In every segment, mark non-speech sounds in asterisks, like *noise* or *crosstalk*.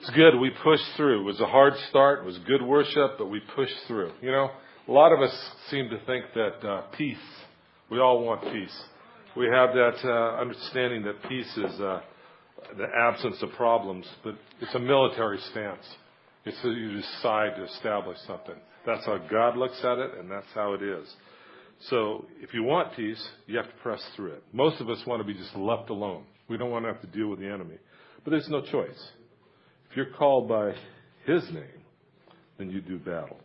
It's good. We pushed through. It was a hard start. It was good worship, but we pushed through. You know, a lot of us seem to think that uh, peace, we all want peace. We have that uh, understanding that peace is uh, the absence of problems, but it's a military stance. It's that you decide to establish something. That's how God looks at it, and that's how it is. So if you want peace, you have to press through it. Most of us want to be just left alone. We don't want to have to deal with the enemy. But there's no choice. If you're called by his name, then you do battle.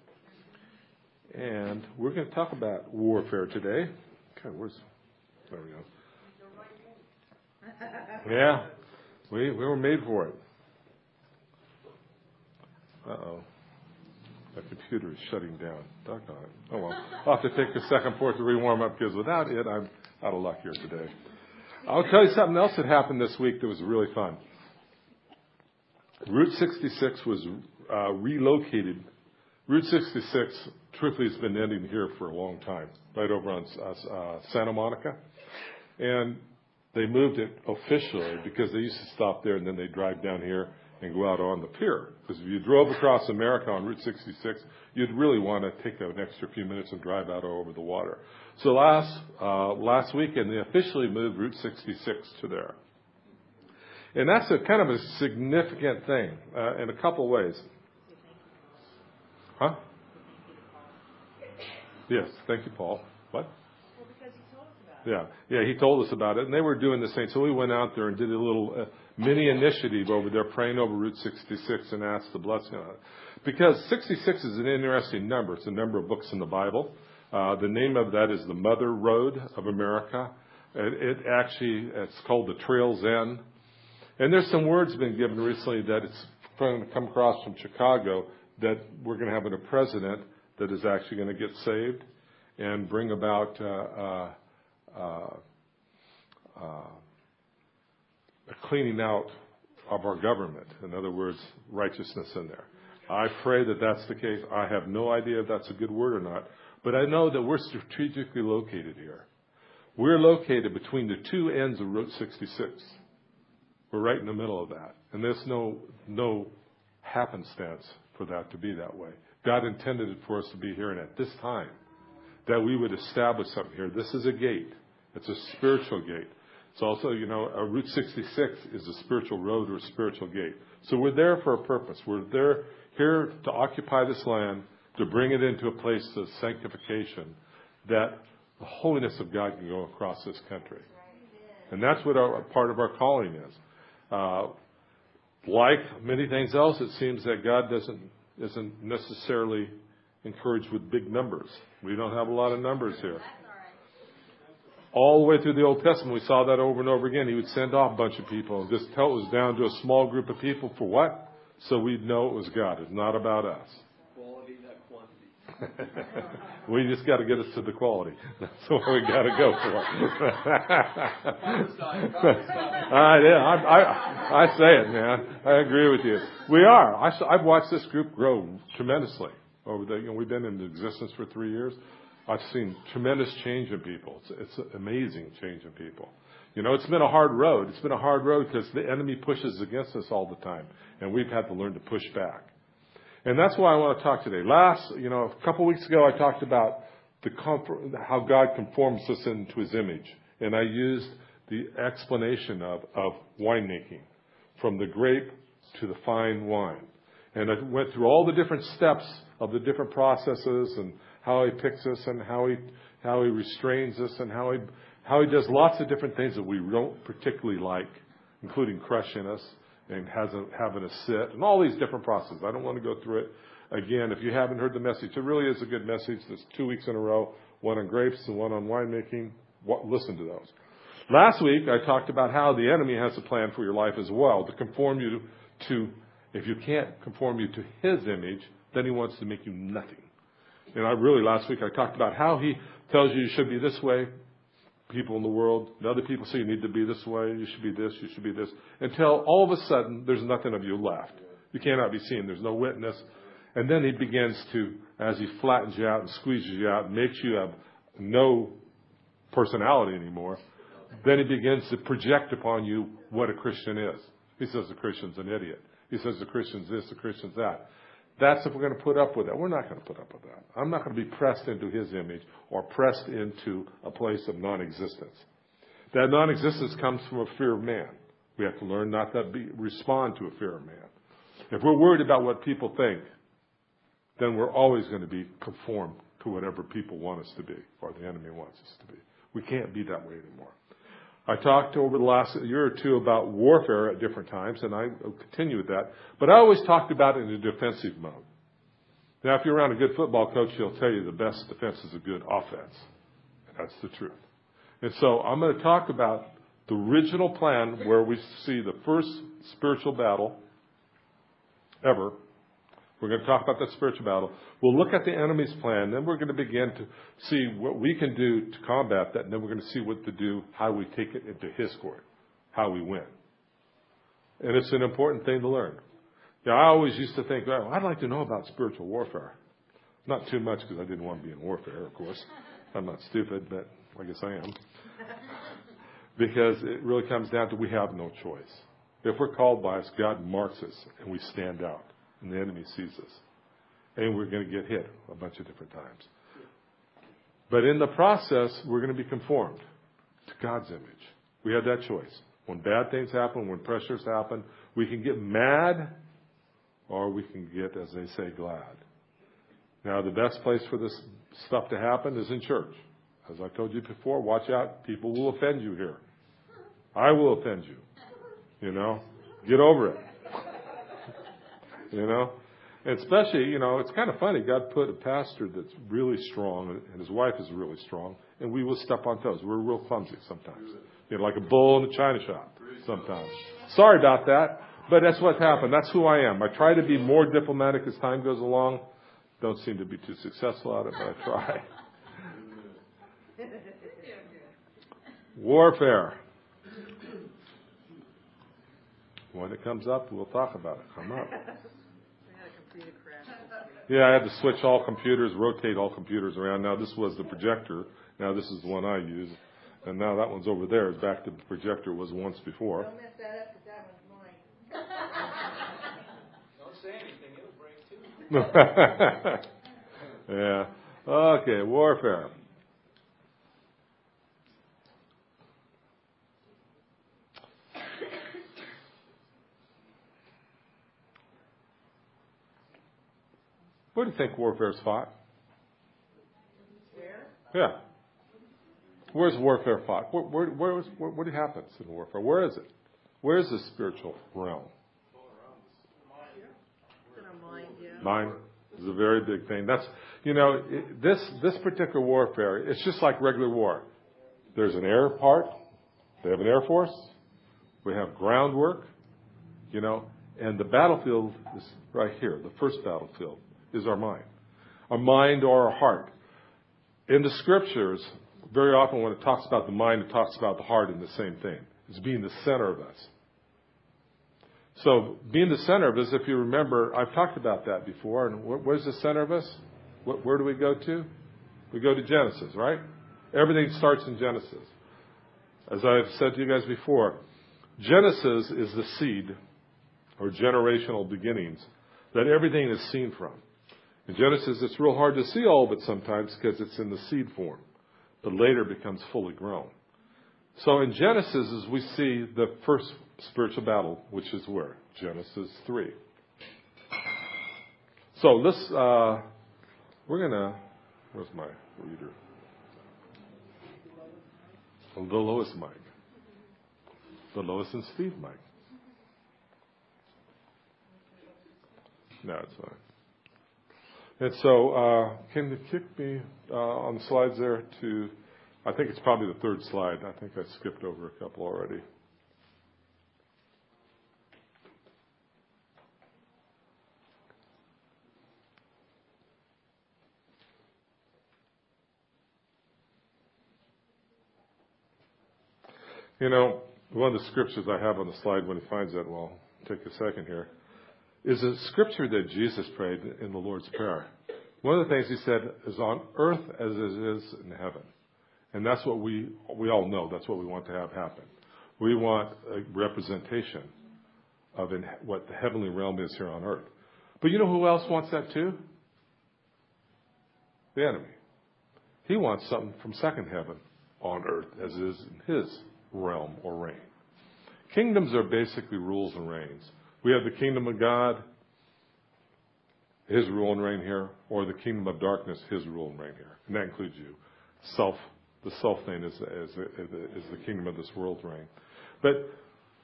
And we're going to talk about warfare today. Okay, where's there we go. Yeah. We we were made for it. Uh oh. My computer is shutting down. Doggone it. Oh well. I'll have to take a second for it to rewarm up because without it, I'm out of luck here today. I'll tell you something else that happened this week that was really fun. Route 66 was uh, relocated. Route 66, truthfully, has been ending here for a long time, right over on uh, uh, Santa Monica. And they moved it officially because they used to stop there and then they drive down here and go out on the pier. Because if you drove across America on Route 66, you'd really want to take an extra few minutes and drive out over the water. So last uh, last weekend, they officially moved Route 66 to there, and that's a kind of a significant thing uh, in a couple of ways. Huh? Yes, thank you, Paul. What? Yeah, yeah, he told us about it, and they were doing the same. So we went out there and did a little uh, mini initiative over there, praying over Route 66 and asked the blessing on it. Because 66 is an interesting number. It's a number of books in the Bible. Uh, the name of that is the Mother Road of America. It, it actually it's called the Trail's End. And there's some words been given recently that it's going to come across from Chicago that we're going to have a president that is actually going to get saved and bring about uh, uh, uh, uh, a cleaning out of our government. In other words, righteousness in there. I pray that that's the case. I have no idea if that's a good word or not, but I know that we're strategically located here. We're located between the two ends of Route 66. We're right in the middle of that. And there's no, no happenstance for that to be that way. God intended it for us to be here and at this time, that we would establish something here. This is a gate. It's a spiritual gate. It's also, you know, a Route 66 is a spiritual road or a spiritual gate. So we're there for a purpose. We're there here to occupy this land, to bring it into a place of sanctification, that the holiness of God can go across this country. And that's what our, part of our calling is. Uh, like many things else, it seems that God doesn't isn't necessarily encouraged with big numbers. We don't have a lot of numbers here. All the way through the Old Testament, we saw that over and over again. He would send off a bunch of people just tell it was down to a small group of people for what? So we'd know it was God. It's not about us. *laughs* We just got to get us to the quality. *laughs* That's what we got to go for. *laughs* uh, yeah, I, I, I say it, man. I agree with you. We are. I, I've watched this group grow tremendously over the. You know, we've been in existence for three years. I've seen tremendous change in people. It's, it's amazing change in people. You know, it's been a hard road. It's been a hard road because the enemy pushes against us all the time, and we've had to learn to push back. And that's why I want to talk today. Last, you know, a couple weeks ago, I talked about the comfort, how God conforms us into His image, and I used the explanation of of winemaking, from the grape to the fine wine, and I went through all the different steps of the different processes and how he picks us and how he how he restrains us and how he how he does lots of different things that we don't particularly like, including crushing us and hasn't having a sit and all these different processes. I don't want to go through it again. If you haven't heard the message, it really is a good message. There's two weeks in a row, one on grapes and one on winemaking. Listen to those. Last week I talked about how the enemy has a plan for your life as well to conform you to. If you can't conform you to his image, then he wants to make you nothing. And I really, last week, I talked about how he tells you you should be this way, people in the world, and other people say you need to be this way, you should be this, you should be this, until all of a sudden there's nothing of you left. You cannot be seen. There's no witness. And then he begins to, as he flattens you out and squeezes you out, makes you have no personality anymore, then he begins to project upon you what a Christian is. He says the Christian's an idiot. He says the Christian's this, the Christian's that. That's if we're going to put up with that. We're not going to put up with that. I'm not going to be pressed into his image or pressed into a place of non-existence. That non-existence comes from a fear of man. We have to learn not to be, respond to a fear of man. If we're worried about what people think, then we're always going to be conformed to whatever people want us to be or the enemy wants us to be. We can't be that way anymore. I talked over the last year or two about warfare at different times, and I will continue with that. But I always talked about it in a defensive mode. Now, if you're around a good football coach, he'll tell you the best defense is a good offense. And that's the truth. And so I'm going to talk about the original plan where we see the first spiritual battle ever we're going to talk about that spiritual battle. We'll look at the enemy's plan. Then we're going to begin to see what we can do to combat that. And then we're going to see what to do, how we take it into his court, how we win. And it's an important thing to learn. Yeah, I always used to think, well, I'd like to know about spiritual warfare. Not too much because I didn't want to be in warfare, of course. I'm not stupid, but I guess I am. because it really comes down to we have no choice. If we're called by us, God marks us and we stand out and the enemy sees us. And we're going to get hit a bunch of different times. But in the process, we're going to be conformed to God's image. We have that choice. When bad things happen, when pressures happen, we can get mad or we can get, as they say, glad. Now, the best place for this stuff to happen is in church. As I told you before, watch out. People will offend you here. I will offend you. You know, get over it you know? And especially, you know, it's kind of funny. God put a pastor that's really strong, and his wife is really strong, and we will step on toes. We're real clumsy sometimes. You know, like a bull in a china shop sometimes. Sorry about that, but that's what's happened. That's who I am. I try to be more diplomatic as time goes along. Don't seem to be too successful at it, but I try. Warfare. When it comes up, we'll talk about it. Come up. Yeah, I had to switch all computers, rotate all computers around. Now this was the projector. Now this is the one I use. And now that one's over there. It's back to the projector was once before. Don't mess that up because that one's mine. *laughs* Don't say anything, it'll break too. *laughs* yeah. Okay, warfare. Where do you think warfare is fought? Where? Yeah. Where's warfare fought? Where, where, where, is, where, what happens in warfare? Where is it? Where is the spiritual realm? It's in our mind. Mind is a very big thing. That's, you know, it, this, this particular warfare, it's just like regular war. There's an air part. They have an air force. We have groundwork, you know, and the battlefield is right here, the first battlefield is our mind. Our mind or our heart. In the scriptures, very often when it talks about the mind, it talks about the heart in the same thing. It's being the center of us. So, being the center of us, if you remember, I've talked about that before. And where's the center of us? Where do we go to? We go to Genesis, right? Everything starts in Genesis. As I've said to you guys before, Genesis is the seed or generational beginnings that everything is seen from. In Genesis, it's real hard to see all of it sometimes because it's in the seed form, but later becomes fully grown. So in Genesis, as we see the first spiritual battle, which is where? Genesis 3. So let's, uh, we're going to, where's my reader? The lowest mic. The Lois and Steve mic. No, it's fine. And so, uh, can you kick me uh, on the slides there to, I think it's probably the third slide. I think I skipped over a couple already. You know, one of the scriptures I have on the slide when he finds that, well, take a second here is a scripture that Jesus prayed in the Lord's Prayer. One of the things he said is on earth as it is in heaven. And that's what we, we all know. That's what we want to have happen. We want a representation of in, what the heavenly realm is here on earth. But you know who else wants that too? The enemy. He wants something from second heaven on earth as is in his realm or reign. Kingdoms are basically rules and reigns. We have the kingdom of God, his rule and reign here, or the kingdom of darkness, his rule and reign here. And that includes you. Self, the self thing is, is, is the kingdom of this world reign. But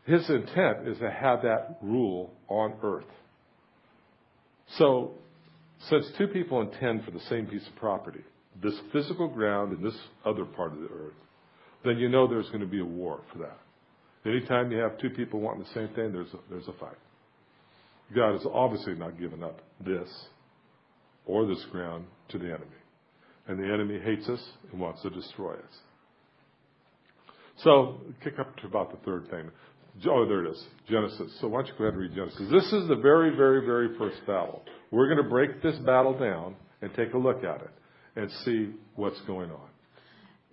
his intent is to have that rule on earth. So, since two people intend for the same piece of property, this physical ground and this other part of the earth, then you know there's going to be a war for that. Anytime you have two people wanting the same thing, there's a, there's a fight. God has obviously not given up this or this ground to the enemy. And the enemy hates us and wants to destroy us. So, kick up to about the third thing. Oh, there it is. Genesis. So why don't you go ahead and read Genesis. This is the very, very, very first battle. We're going to break this battle down and take a look at it and see what's going on.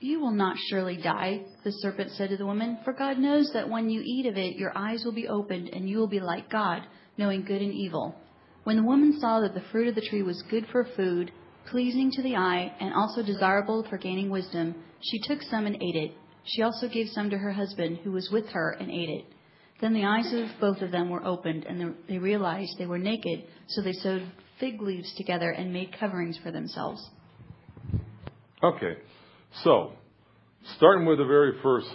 you will not surely die, the serpent said to the woman, for God knows that when you eat of it, your eyes will be opened, and you will be like God, knowing good and evil. When the woman saw that the fruit of the tree was good for food, pleasing to the eye, and also desirable for gaining wisdom, she took some and ate it. She also gave some to her husband, who was with her, and ate it. Then the eyes of both of them were opened, and they realized they were naked, so they sewed fig leaves together and made coverings for themselves. Okay. So, starting with the very first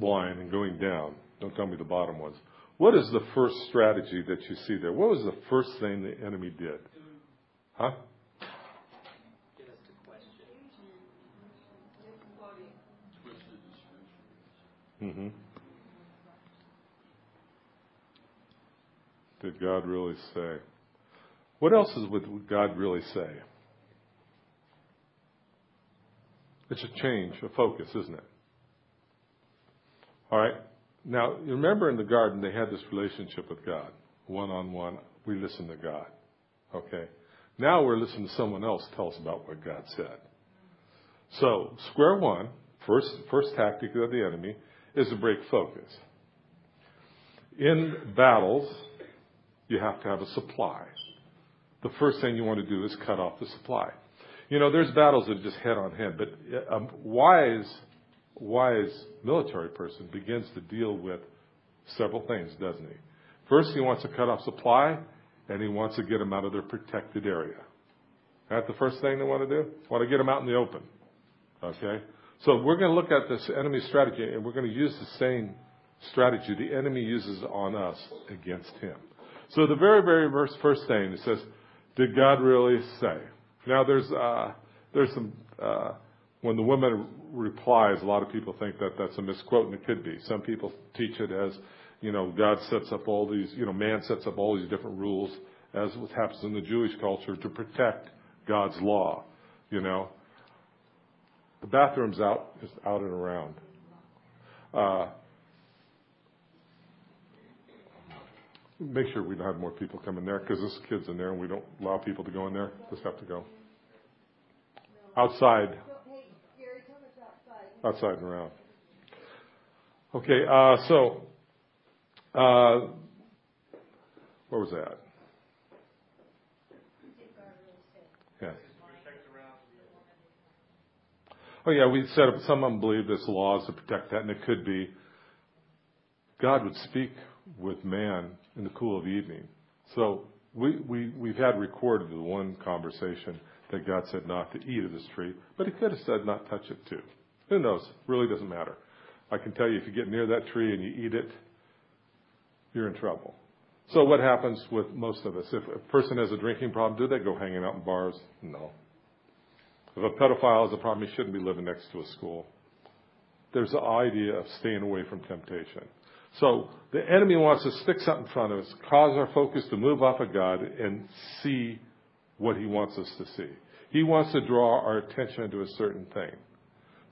line and going down, don't tell me the bottom ones. What is the first strategy that you see there? What was the first thing the enemy did? Huh? Mm-hmm. Did God really say? What else is would God really say? It's a change, a focus, isn't it? All right. Now, remember in the garden, they had this relationship with God, one on one. We listen to God. Okay. Now we're listening to someone else tell us about what God said. So, square one, first, first tactic of the enemy is to break focus. In battles, you have to have a supply. The first thing you want to do is cut off the supply. You know, there's battles that are just head on head, but a wise, wise military person begins to deal with several things, doesn't he? First, he wants to cut off supply, and he wants to get them out of their protected area. That's the first thing they want to do? Want to get them out in the open. Okay? So we're going to look at this enemy strategy, and we're going to use the same strategy the enemy uses on us against him. So the very, very first thing it says, did God really say? Now, there's uh, there's some uh, when the woman replies, a lot of people think that that's a misquote, and it could be. Some people teach it as, you know, God sets up all these, you know, man sets up all these different rules, as what happens in the Jewish culture, to protect God's law. You know, the bathroom's out is out and around. Uh, make sure we don't have more people come in there because this kid's in there and we don't allow people to go in there. Just have to go. Outside. Outside and around. Okay, uh, so, uh, where was that? Yeah. Oh yeah, we said some of them believe this law is to protect that, and it could be. God would speak with man in the cool of evening. So we, we, we've had recorded the one conversation that God said not to eat of this tree, but He could have said not touch it too. Who knows? Really doesn't matter. I can tell you if you get near that tree and you eat it, you're in trouble. So what happens with most of us? If a person has a drinking problem, do they go hanging out in bars? No. If a pedophile has a problem, he shouldn't be living next to a school. There's the idea of staying away from temptation. So the enemy wants to stick something in front of us, cause our focus to move off of God and see what he wants us to see. He wants to draw our attention to a certain thing.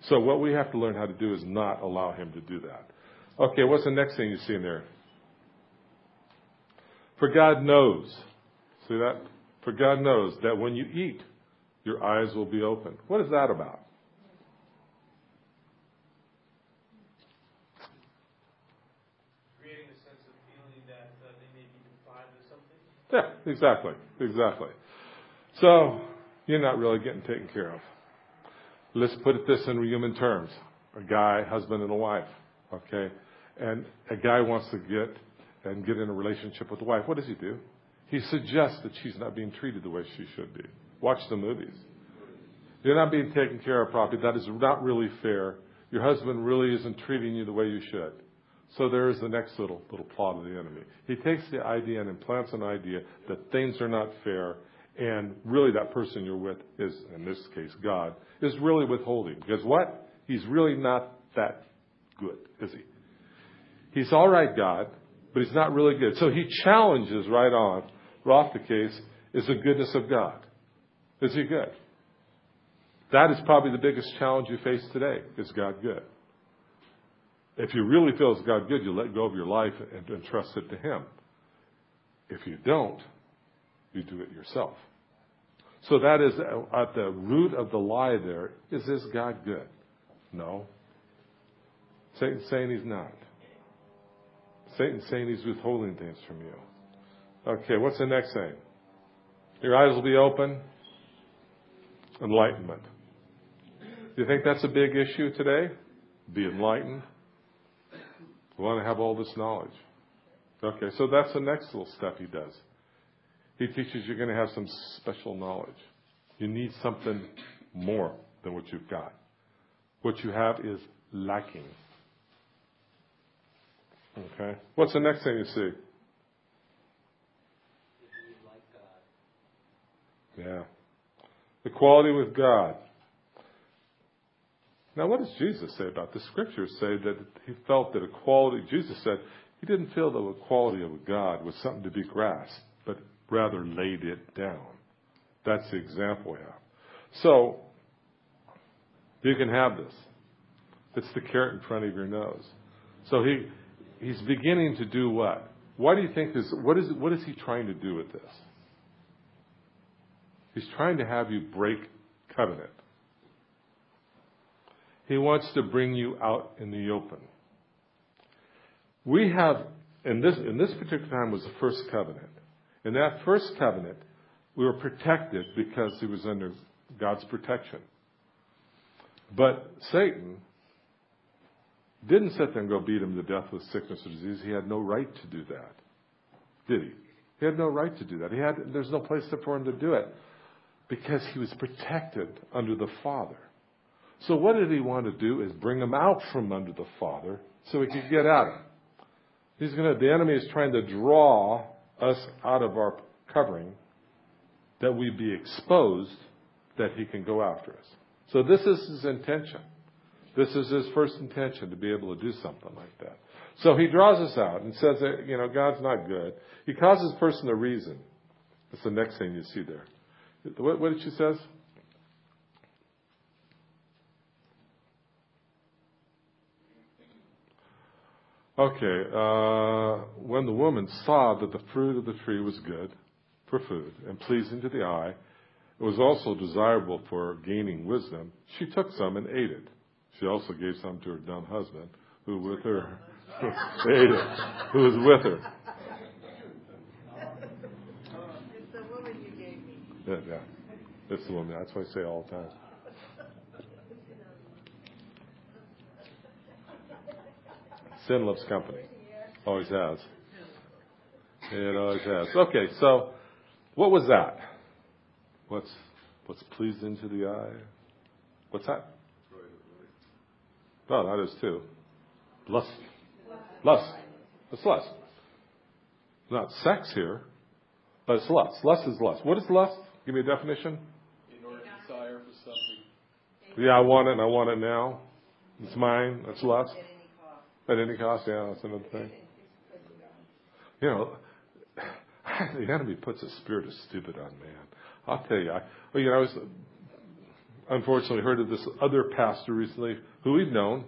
So what we have to learn how to do is not allow him to do that. Okay, what's the next thing you see in there? For God knows. See that? For God knows that when you eat, your eyes will be open. What is that about? Creating a sense of feeling that uh, they may be deprived of something. Yeah, exactly. Exactly. So, you're not really getting taken care of. Let's put it this in human terms. A guy, husband and a wife, okay? And a guy wants to get and get in a relationship with the wife. What does he do? He suggests that she's not being treated the way she should be. Watch the movies. You're not being taken care of properly. That is not really fair. Your husband really isn't treating you the way you should. So there is the next little little plot of the enemy. He takes the idea and implants an idea that things are not fair, and really that person you're with is, in this case, God, is really withholding. Because what? He's really not that good, is he? He's all right, God, but he's not really good. So he challenges right on, case, is the goodness of God. Is he good? That is probably the biggest challenge you face today. Is God good? If you really feel it's God good, you let go of your life and, and trust it to Him. If you don't, you do it yourself. So that is uh, at the root of the lie there. Is this God good? No. Satan's saying he's not. Satan's saying he's withholding things from you. Okay, what's the next thing? Your eyes will be open. Enlightenment. Do you think that's a big issue today? Be enlightened. We want to have all this knowledge. Okay, so that's the next little step he does. He teaches you're going to have some special knowledge. You need something more than what you've got. What you have is lacking. Okay? What's the next thing you see? Yeah. Equality with God. Now, what does Jesus say about this? Scriptures say that he felt that equality, Jesus said, he didn't feel the equality of God was something to be grasped, rather laid it down. That's the example we have. So, you can have this. It's the carrot in front of your nose. So he, he's beginning to do what? Why do you think this? What is, what is he trying to do with this? He's trying to have you break covenant. He wants to bring you out in the open. We have, in this, in this particular time was the first covenant. In that first covenant, we were protected because he was under God's protection. But Satan didn't sit there and go beat him to death with sickness or disease. He had no right to do that. Did he? He had no right to do that. He had, there's no place for him to do it because he was protected under the Father. So what did he want to do is bring him out from under the Father so he could get at him. He's gonna, the enemy is trying to draw us out of our covering that we be exposed that he can go after us. So this is his intention. This is his first intention to be able to do something like that. So he draws us out and says that, you know, God's not good. He causes a person to reason. That's the next thing you see there. What, what did she says? Okay, uh, when the woman saw that the fruit of the tree was good for food and pleasing to the eye, it was also desirable for gaining wisdom, she took some and ate it. She also gave some to her dumb husband, who with her *laughs* ate it, who was with her. It's the woman you gave me. Yeah, yeah. It's the woman. That's what I say all the time. Sin loves company. Always has. It always has. Okay, so what was that? What's what's pleasing to the eye? What's that? Oh, that is too. Lust. Lust. It's lust. Not sex here, but it's lust. Lust is lust. What is lust? Give me a definition. Inordinate desire for something. Yeah, I want it and I want it now. It's mine. That's lust. At any cost. At any cost, yeah, that's another thing. You know, *laughs* the enemy puts a spirit of stupid on man. I'll tell you, I, well, you know, I was unfortunately heard of this other pastor recently who we've known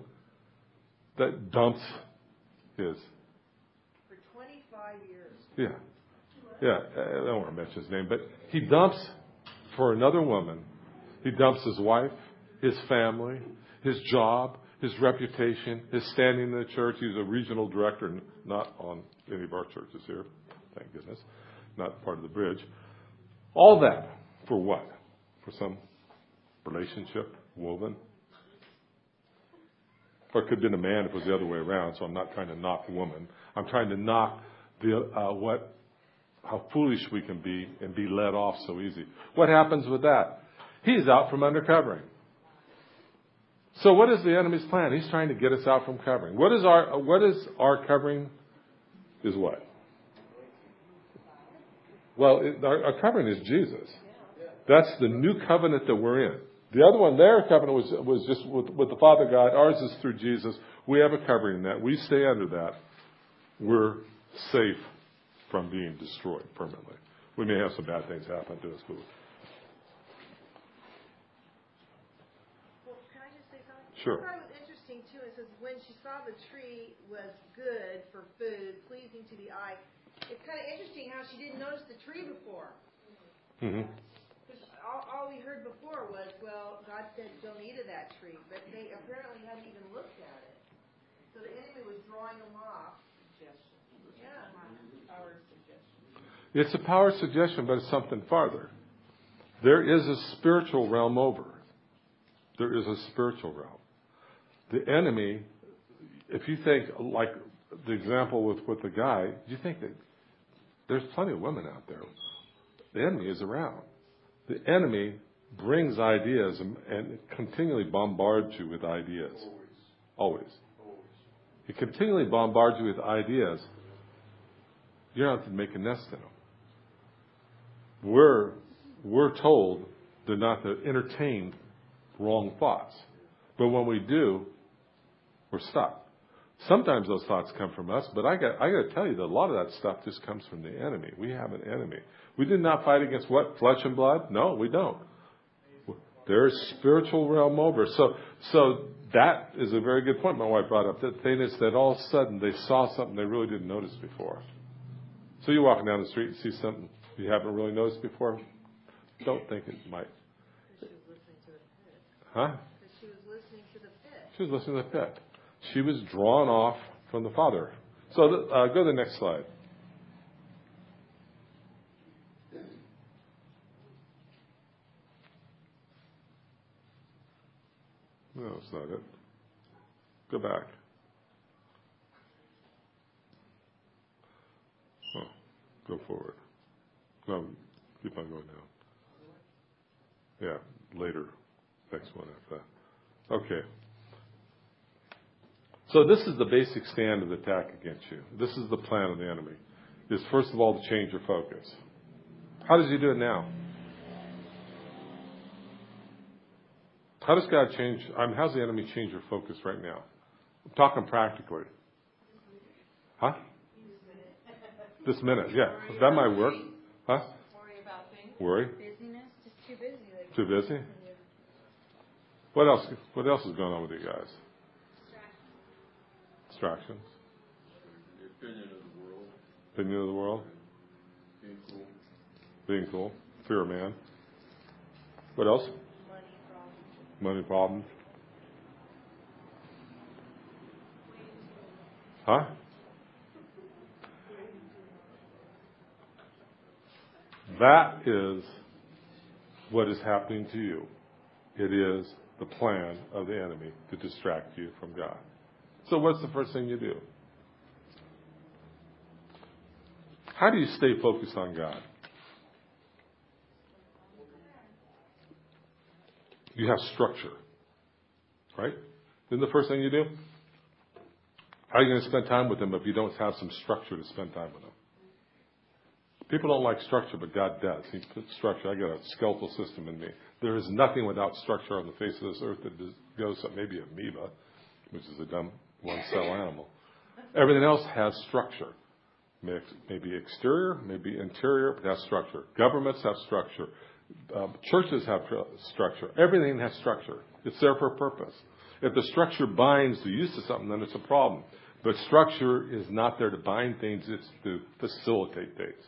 that dumped his. For 25 years. Yeah. Yeah. I don't want to mention his name, but he dumps for another woman. He dumps his wife, his family, his job, his reputation, his standing in the church. He's a regional director, not on any of our churches here, thank goodness, not part of the bridge. All that for what? For some relationship woven? Or it could have been a man if it was the other way around, so I'm not trying to knock woman. I'm trying to knock the, uh, what, how foolish we can be and be let off so easy. What happens with that? He's out from under covering. So what is the enemy's plan? He's trying to get us out from covering. What is our, what is our covering? Is what? Well, it, our, our covering is Jesus. That's the new covenant that we're in. The other one, their covenant was, was just with, with the Father God. Ours is through Jesus. We have a covering in that. We stay under that. We're safe from being destroyed permanently. We may have some bad things happen to us, but Well, can I just say something? Sure. I thought it was interesting too. It says when she saw the tree was good for food, pleasing to the eye. It's kind of interesting how she didn't notice the tree before. hmm Because all, all we heard before was, well, God said don't eat of that tree, but they apparently hadn't even looked at it. So the enemy was drawing them off. Yeah. Our suggestion. It's a power suggestion, but it's something farther. There is a spiritual realm over. There is a spiritual realm. The enemy, if you think like the example with, with the guy, you think that there's plenty of women out there. The enemy is around. The enemy brings ideas and, and continually bombards you with ideas. Always. Always. He continually bombards you with ideas. You're not have to make a nest in them. We're, we're told to not to entertain wrong thoughts. But when we do, we're stuck. Sometimes those thoughts come from us, but I got, I got to tell you that a lot of that stuff just comes from the enemy. We have an enemy. We did not fight against what? Flesh and blood? No, we don't. There's spiritual realm over. So, so that is a very good point my wife brought up. The thing is that all of a sudden they saw something they really didn't notice before. So you're walking down the street and see something you haven't really noticed before. Don't think it might. Because she was listening to the pit. Huh? She was listening to the pit. She was drawn off from the Father. So uh, go to the next slide. No, that's not it. Go back. Oh, go forward. No, keep on going down. Yeah, later. Next one after that. Okay. So this is the basic stand of attack against you. This is the plan of the enemy. Is first of all to change your focus. How does he do it now? How does God change? I mean, how's the enemy change your focus right now? I'm talking practically. Huh? This minute, yeah. That might work. Huh? Worry about things. Worry? Busyness, just too busy. Too busy? What else? What else is going on with you guys? Distractions. opinion of the world, Opinion of the world. being cool. Being cool. Fear of man. What else? Money problems. Money problems. Huh? That is what is happening to you. It is the plan of the enemy to distract you from God. So what's the first thing you do? How do you stay focused on God? You have structure. Right? Then the first thing you do? How are you going to spend time with Him if you don't have some structure to spend time with Him? People don't like structure, but God does. He puts structure. I got a skeletal system in me. There is nothing without structure on the face of this earth that goes up. Maybe amoeba, which is a dumb one cell animal. Everything else has structure. Maybe exterior, maybe interior, but has structure. Governments have structure. Uh, churches have structure. Everything has structure. It's there for a purpose. If the structure binds the use of something, then it's a problem. But structure is not there to bind things, it's to facilitate things.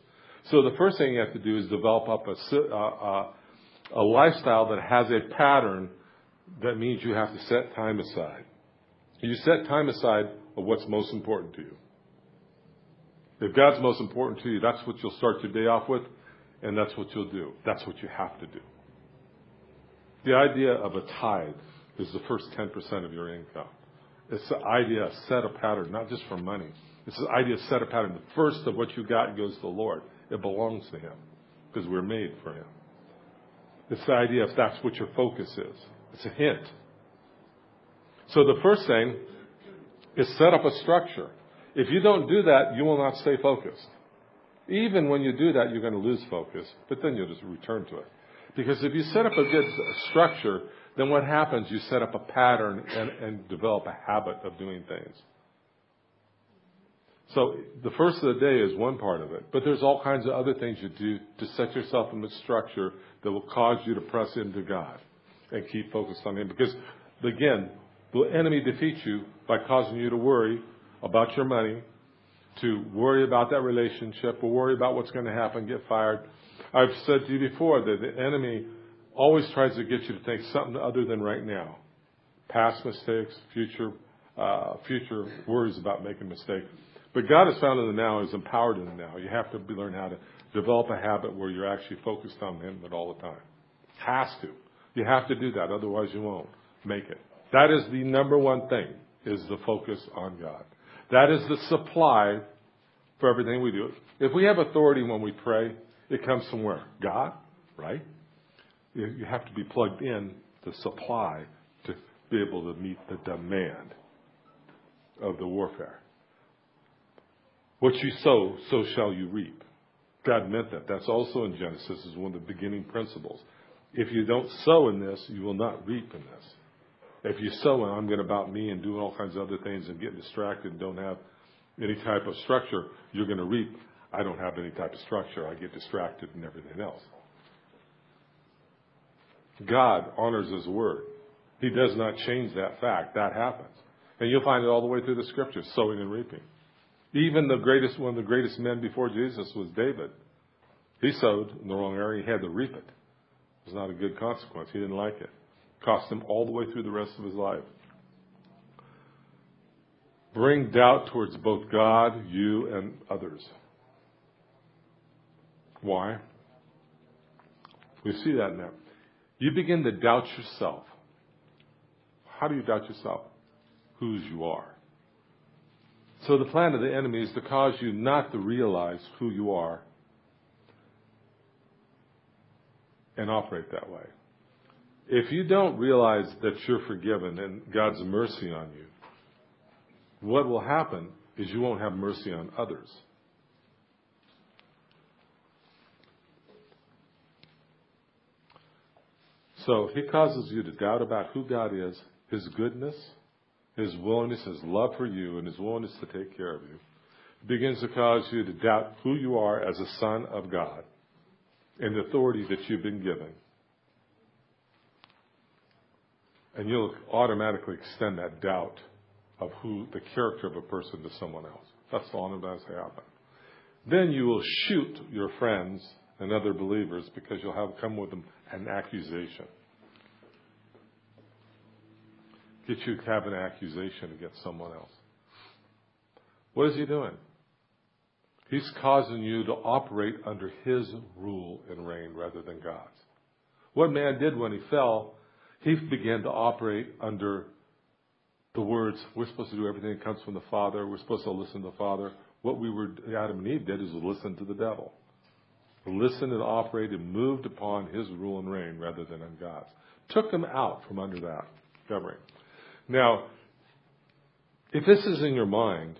So the first thing you have to do is develop up a, a, a lifestyle that has a pattern that means you have to set time aside. You set time aside of what's most important to you. If God's most important to you, that's what you'll start your day off with, and that's what you'll do. That's what you have to do. The idea of a tithe is the first 10% of your income. It's the idea of set a pattern, not just for money. It's the idea of set a pattern. The first of what you got goes to the Lord. It belongs to Him because we're made for Him. It's the idea if that's what your focus is. It's a hint. So the first thing is set up a structure. If you don't do that, you will not stay focused. Even when you do that, you're going to lose focus, but then you'll just return to it. Because if you set up a good structure, then what happens? You set up a pattern and, and develop a habit of doing things. So the first of the day is one part of it, but there's all kinds of other things you do to set yourself in a structure that will cause you to press into God and keep focused on Him. Because again, the enemy defeats you by causing you to worry about your money, to worry about that relationship, or worry about what's going to happen, get fired. I've said to you before that the enemy always tries to get you to think something other than right now. Past mistakes, future, uh, future worries about making mistakes. But God is found in the now, is empowered in the now. You have to learn how to develop a habit where you're actually focused on Him all the time. Has to. You have to do that, otherwise you won't make it. That is the number one thing, is the focus on God. That is the supply for everything we do. If we have authority when we pray, it comes from where? God, right? You have to be plugged in to supply to be able to meet the demand of the warfare. What you sow, so shall you reap. God meant that. That's also in Genesis is one of the beginning principles. If you don't sow in this, you will not reap in this. If you sow and I'm going about me and doing all kinds of other things and getting distracted and don't have any type of structure, you're going to reap. I don't have any type of structure. I get distracted and everything else. God honors His word. He does not change that fact. That happens. And you'll find it all the way through the scriptures, sowing and reaping. Even the greatest, one of the greatest men before Jesus was David. He sowed in the wrong area. He had to reap it. It was not a good consequence. He didn't like it. Cost him all the way through the rest of his life. Bring doubt towards both God, you, and others. Why? We see that now. You begin to doubt yourself. How do you doubt yourself? Whose you are. So the plan of the enemy is to cause you not to realize who you are and operate that way. If you don't realize that you're forgiven and God's mercy on you, what will happen is you won't have mercy on others. So he causes you to doubt about who God is, his goodness, his willingness, His love for you, and His willingness to take care of you begins to cause you to doubt who you are as a son of God and the authority that you've been given. And you'll automatically extend that doubt of who the character of a person to someone else. That's all that has happen. Then you will shoot your friends and other believers because you'll have come with them an accusation get you to have an accusation against someone else. What is he doing? He's causing you to operate under his rule and reign rather than God's. What man did when he fell, he began to operate under the words, we're supposed to do everything that comes from the Father, we're supposed to listen to the Father. What we were, Adam and Eve did is listen to the devil. Listen and operate and moved upon his rule and reign rather than on God's. Took them out from under that covering. Now, if this is in your mind,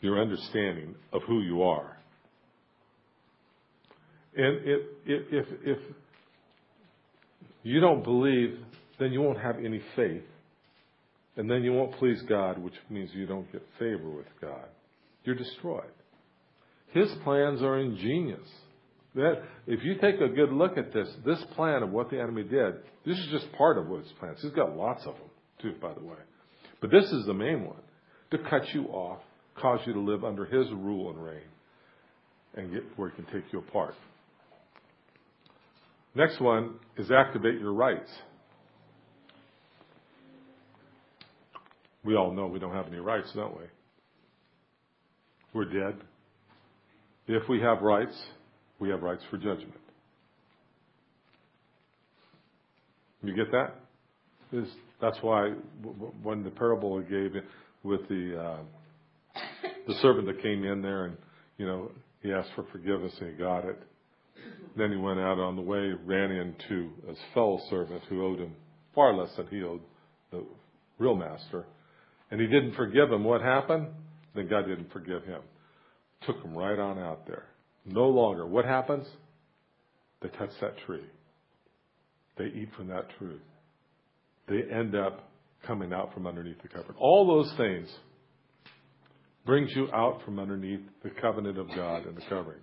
your understanding of who you are, and if, if, if you don't believe, then you won't have any faith. And then you won't please God, which means you don't get favor with God. You're destroyed. His plans are ingenious. That, if you take a good look at this, this plan of what the enemy did, this is just part of what his plans. He's got lots of them, too, by the way. But this is the main one to cut you off, cause you to live under his rule and reign, and get where he can take you apart. Next one is activate your rights. We all know we don't have any rights, don't we? We're dead. If we have rights, we have rights for judgment. You get that? That's why when the parable he gave with the uh, the servant that came in there and you know he asked for forgiveness and he got it. Then he went out on the way, ran into his fellow servant who owed him far less than he owed the real master, and he didn't forgive him. What happened? Then God didn't forgive him. Took him right on out there. No longer. What happens? They touch that tree. They eat from that tree. They end up coming out from underneath the covenant. All those things brings you out from underneath the covenant of God and the covering.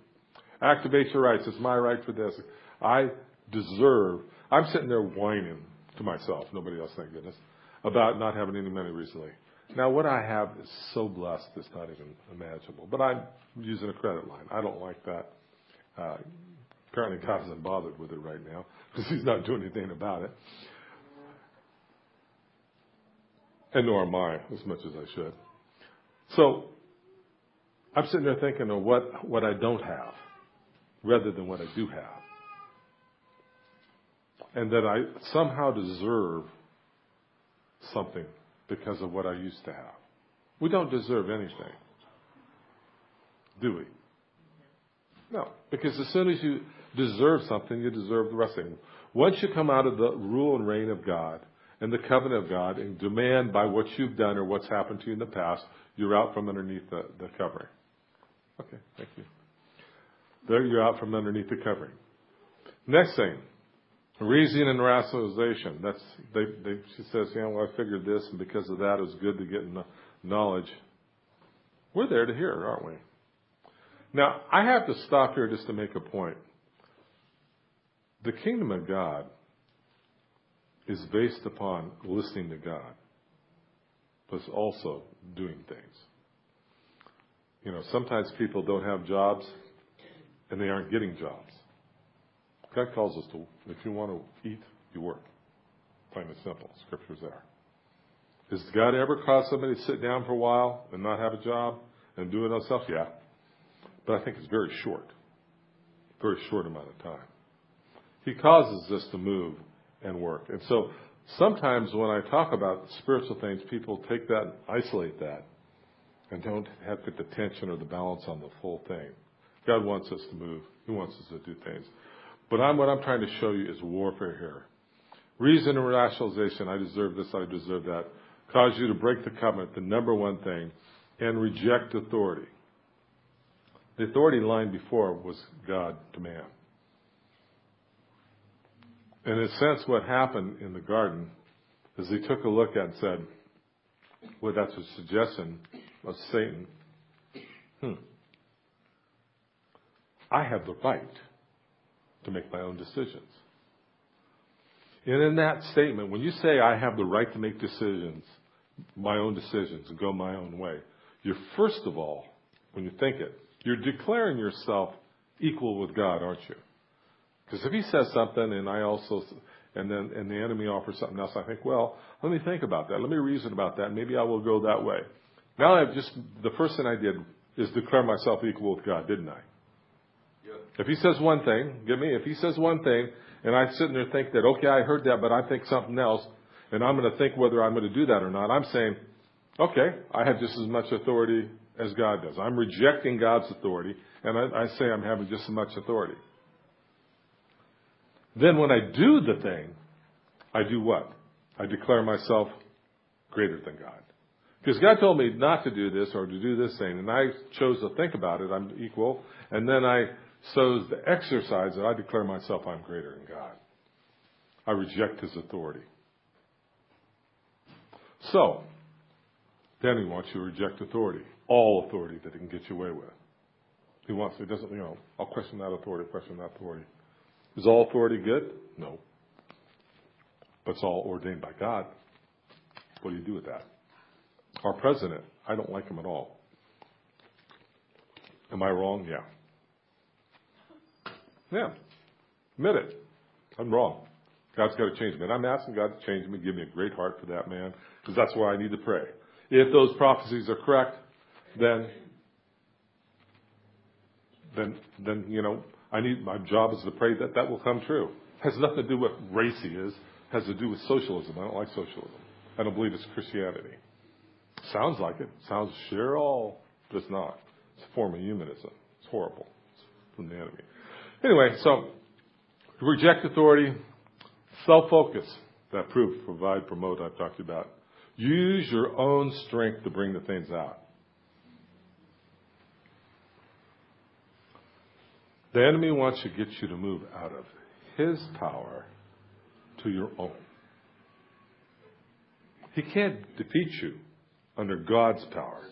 Activate your rights. It's my right for this. I deserve. I'm sitting there whining to myself, nobody else, thank goodness, about not having any money recently. Now, what I have is so blessed, it's not even imaginable. But I'm using a credit line. I don't like that. Uh, apparently, God isn't bothered with it right now because He's not doing anything about it. And nor am I, as much as I should. So, I'm sitting there thinking of what, what I don't have rather than what I do have. And that I somehow deserve something because of what I used to have. We don't deserve anything, do we? No, because as soon as you deserve something, you deserve the rest. Once you come out of the rule and reign of God and the covenant of God and demand by what you've done or what's happened to you in the past, you're out from underneath the, the covering. Okay, thank you. There you're out from underneath the covering. Next thing, Reasoning and rationalization. That's they, they, she says, yeah, well, I figured this, and because of that, it was good to get knowledge. We're there to hear, aren't we? Now, I have to stop here just to make a point. The kingdom of God is based upon listening to God, but also doing things. You know, sometimes people don't have jobs and they aren't getting jobs. God calls us to, if you want to eat, you work. Plain and simple. Scripture's there. Has God ever caused somebody to sit down for a while and not have a job and do it themselves? Yeah. But I think it's very short. Very short amount of time. He causes us to move and work. And so sometimes when I talk about spiritual things, people take that and isolate that and don't have the tension or the balance on the full thing. God wants us to move. He wants us to do things. But I'm, what I'm trying to show you is warfare here. Reason and rationalization, I deserve this, I deserve that, cause you to break the covenant, the number one thing, and reject authority. The authority line before was God to man. In a sense, what happened in the garden is he took a look at and said, well, that's a suggestion of Satan. Hmm. I have the right to make my own decisions. And in that statement, when you say I have the right to make decisions, my own decisions, and go my own way, you're first of all, when you think it, you're declaring yourself equal with God, aren't you? Because if he says something and I also, and then, and the enemy offers something else, I think, well, let me think about that. Let me reason about that. Maybe I will go that way. Now I've just, the first thing I did is declare myself equal with God, didn't I? If he says one thing, give me, if he says one thing, and I sit there and think that, okay, I heard that, but I think something else, and I'm going to think whether I'm going to do that or not, I'm saying, okay, I have just as much authority as God does. I'm rejecting God's authority, and I, I say I'm having just as much authority. Then when I do the thing, I do what? I declare myself greater than God. Because God told me not to do this or to do this thing, and I chose to think about it, I'm equal, and then I so as the exercise that I declare myself I'm greater than God. I reject his authority. So, then he wants you to reject authority. All authority that he can get you away with. He wants, he doesn't, you know, I'll question that authority, question that authority. Is all authority good? No. But it's all ordained by God. What do you do with that? Our president, I don't like him at all. Am I wrong? Yeah. Yeah. Admit it. I'm wrong. God's got to change me. And I'm asking God to change me, give me a great heart for that man, because that's why I need to pray. If those prophecies are correct, then, then, then, you know, I need, my job is to pray that that will come true. Has nothing to do with race he is, has to do with socialism. I don't like socialism. I don't believe it's Christianity. Sounds like it. Sounds sure all, but it's not. It's a form of humanism. It's horrible. It's from the enemy. Anyway, so reject authority, self-focus. That proof, provide, promote, I've talked about. Use your own strength to bring the things out. The enemy wants to get you to move out of his power to your own. He can't defeat you under God's power,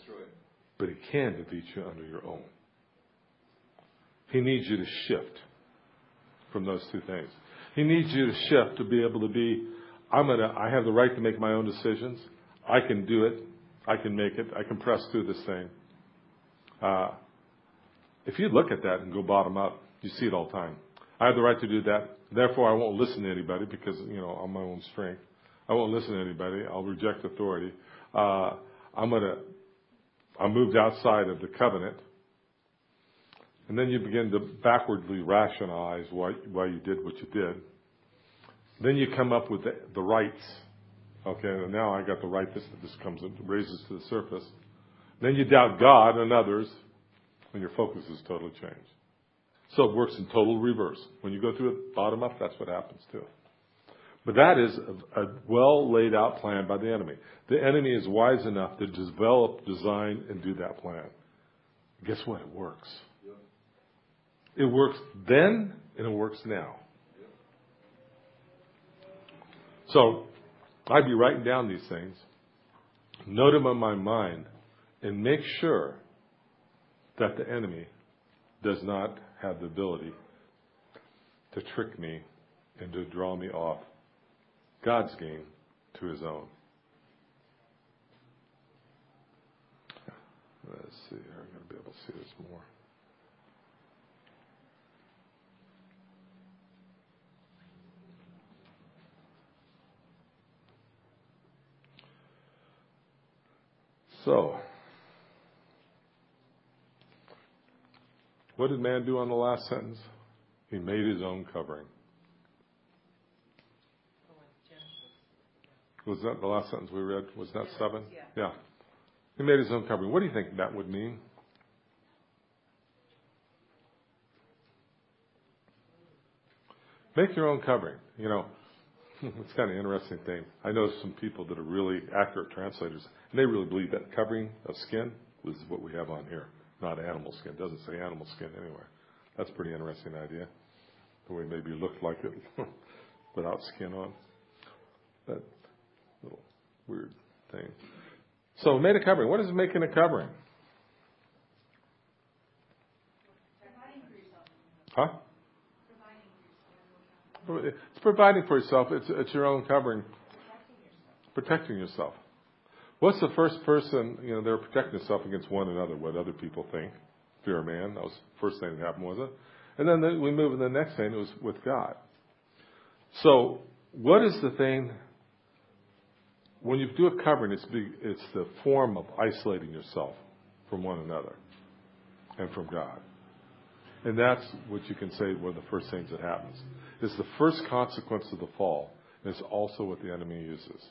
but he can defeat you under your own. He needs you to shift from those two things. He needs you to shift to be able to be, I'm gonna, I have the right to make my own decisions. I can do it. I can make it. I can press through this thing. Uh, if you look at that and go bottom up, you see it all the time. I have the right to do that. Therefore, I won't listen to anybody because, you know, I'm my own strength. I won't listen to anybody. I'll reject authority. Uh, I'm gonna, I moved outside of the covenant. And then you begin to backwardly rationalize why, why you did what you did. Then you come up with the, the rights. Okay, and now I got the right, this, this comes and raises to the surface. Then you doubt God and others, and your focus is totally changed. So it works in total reverse. When you go through it bottom up, that's what happens too. But that is a, a well laid out plan by the enemy. The enemy is wise enough to develop, design, and do that plan. Guess what? It works. It works then and it works now. So I'd be writing down these things, note them on my mind, and make sure that the enemy does not have the ability to trick me and to draw me off God's game to his own. Let's see. I'm going to be able to see this more. So, what did man do on the last sentence? He made his own covering. Was that the last sentence we read? Was that seven? Yeah. Yeah. He made his own covering. What do you think that would mean? Make your own covering. You know, *laughs* it's kind of an interesting thing. I know some people that are really accurate translators, they really believe that covering of skin was what we have on here, not animal skin. It doesn't say animal skin anywhere. That's a pretty interesting idea. The way maybe looked like it *laughs* without skin on. That little weird thing. So made a covering. What is making a covering? Huh? Providing for yourself. it's providing for yourself. It's, it's your own covering. Protecting yourself. What's the first person, you know, they're protecting themselves against one another, what other people think. Fear of man. That was the first thing that happened, was it? And then the, we move to the next thing, it was with God. So, what is the thing when you do a covering, it's, the, it's the form of isolating yourself from one another and from God. And that's what you can say one of the first things that happens. It's the first consequence of the fall, and it's also what the enemy uses.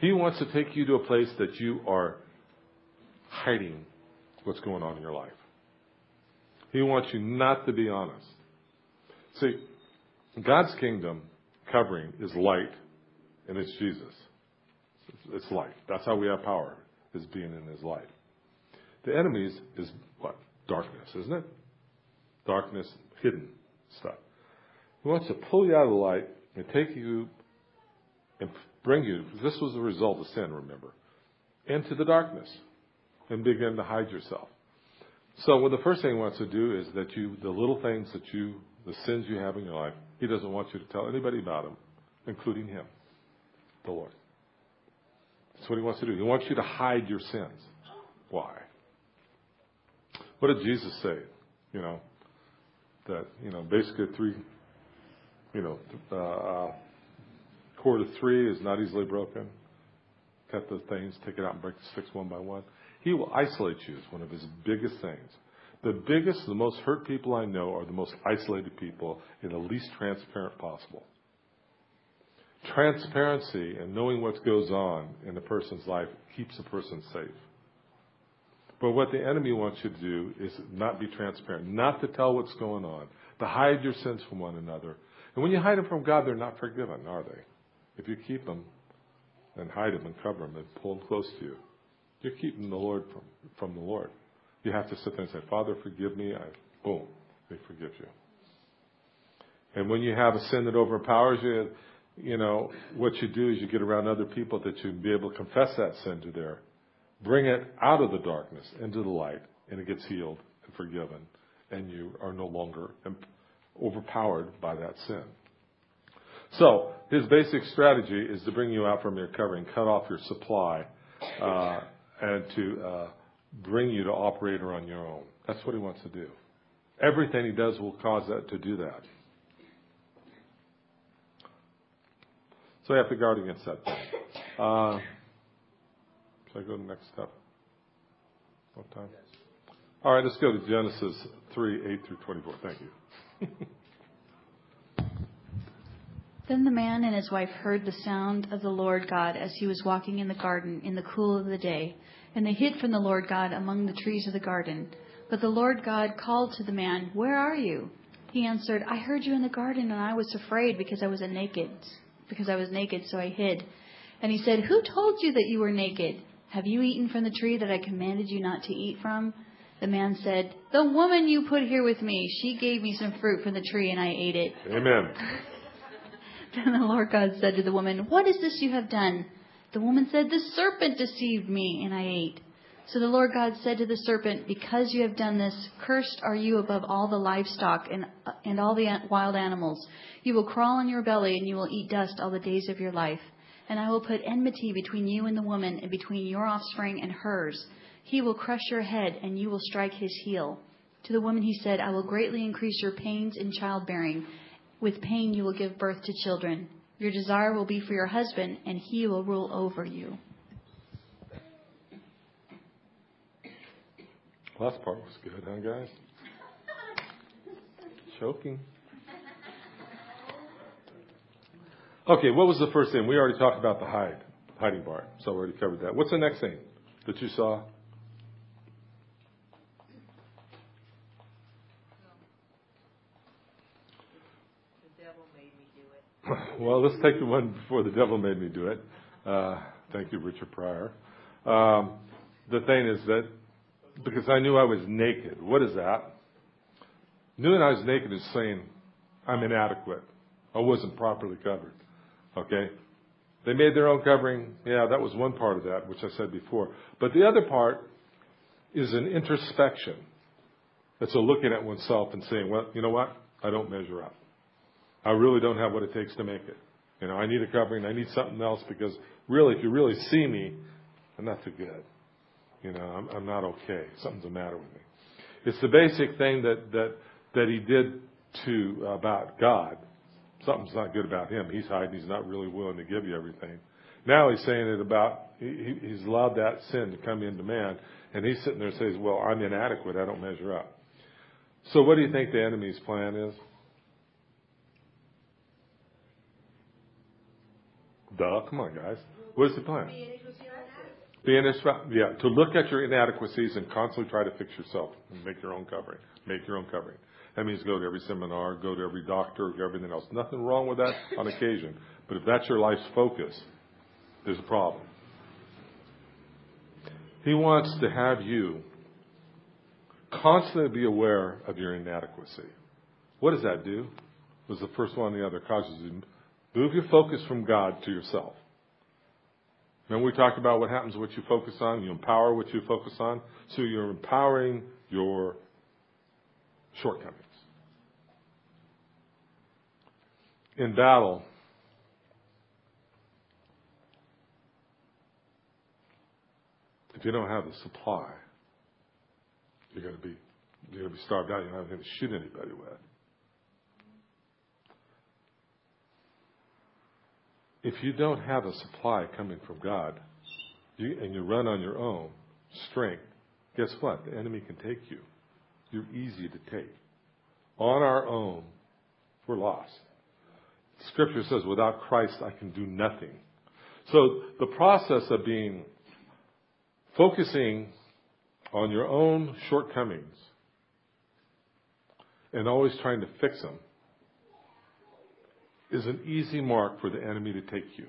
He wants to take you to a place that you are hiding what's going on in your life. He wants you not to be honest. See, God's kingdom covering is light, and it's Jesus. It's light. That's how we have power, is being in His light. The enemy's is what? Darkness, isn't it? Darkness, hidden stuff. He wants to pull you out of the light and take you and bring you, this was the result of sin, remember, into the darkness and begin to hide yourself. So, well, the first thing he wants to do is that you, the little things that you, the sins you have in your life, he doesn't want you to tell anybody about them, including him, the Lord. That's what he wants to do. He wants you to hide your sins. Why? What did Jesus say? You know, that, you know, basically three, you know, uh, cord of three is not easily broken. Cut the things, take it out and break the sticks one by one. He will isolate you is one of his biggest things. The biggest, the most hurt people I know are the most isolated people and the least transparent possible. Transparency and knowing what goes on in a person's life keeps a person safe. But what the enemy wants you to do is not be transparent, not to tell what's going on, to hide your sins from one another. And when you hide them from God, they're not forgiven, are they? If you keep them and hide them and cover them and pull them close to you, you're keeping the Lord from, from the Lord. You have to sit there and say, Father, forgive me. I, boom, they forgive you. And when you have a sin that overpowers you, you know, what you do is you get around other people that you can be able to confess that sin to their, bring it out of the darkness into the light, and it gets healed and forgiven, and you are no longer overpowered by that sin. So, his basic strategy is to bring you out from your covering, cut off your supply, uh, and to uh, bring you to operator on your own. That's what he wants to do. Everything he does will cause that to do that. So you have to guard against that thing. Uh, should I go to the next step? What time? All right, let's go to Genesis 3, 8 through 24. Thank you. *laughs* Then the man and his wife heard the sound of the Lord God as he was walking in the garden in the cool of the day. And they hid from the Lord God among the trees of the garden. But the Lord God called to the man, Where are you? He answered, I heard you in the garden, and I was afraid because I was naked, because I was naked, so I hid. And he said, Who told you that you were naked? Have you eaten from the tree that I commanded you not to eat from? The man said, The woman you put here with me, she gave me some fruit from the tree, and I ate it. Amen. *laughs* *laughs* Then the Lord God said to the woman, What is this you have done? The woman said, The serpent deceived me, and I ate. So the Lord God said to the serpent, Because you have done this, cursed are you above all the livestock and, and all the wild animals. You will crawl on your belly, and you will eat dust all the days of your life. And I will put enmity between you and the woman, and between your offspring and hers. He will crush your head, and you will strike his heel. To the woman he said, I will greatly increase your pains in childbearing. With pain you will give birth to children. Your desire will be for your husband, and he will rule over you. Last part was good, huh, guys? Choking. Okay, what was the first thing? We already talked about the hide, hiding part, so we already covered that. What's the next thing that you saw? Well, let's take the one before the devil made me do it. Uh, thank you, Richard Pryor. Um, the thing is that because I knew I was naked. What is that? Knowing I was naked is saying I'm inadequate. I wasn't properly covered. Okay? They made their own covering. Yeah, that was one part of that, which I said before. But the other part is an introspection. It's a looking at oneself and saying, well, you know what? I don't measure up. I really don't have what it takes to make it. You know, I need a covering. I need something else because really, if you really see me, I'm not too good. You know, I'm, I'm not okay. Something's the matter with me. It's the basic thing that that that he did to about God. Something's not good about him. He's hiding. He's not really willing to give you everything. Now he's saying it about he, he's allowed that sin to come into man, and he's sitting there and says, "Well, I'm inadequate. I don't measure up." So, what do you think the enemy's plan is? Duh, come on, guys. What is the plan? Be yeah, to look at your inadequacies and constantly try to fix yourself and make your own covering. Make your own covering. That means go to every seminar, go to every doctor, everything else. Nothing wrong with that on occasion. But if that's your life's focus, there's a problem. He wants to have you constantly be aware of your inadequacy. What does that do? Was the first one the other causes you Move your focus from God to yourself. Remember we talked about what happens what you focus on? You empower what you focus on. So you're empowering your shortcomings. In battle, if you don't have the supply, you're to be you're to be starved out. You're not to shoot anybody with. If you don't have a supply coming from God, you, and you run on your own strength, guess what? The enemy can take you. You're easy to take. On our own, we're lost. Scripture says, without Christ, I can do nothing. So the process of being focusing on your own shortcomings and always trying to fix them is an easy mark for the enemy to take you.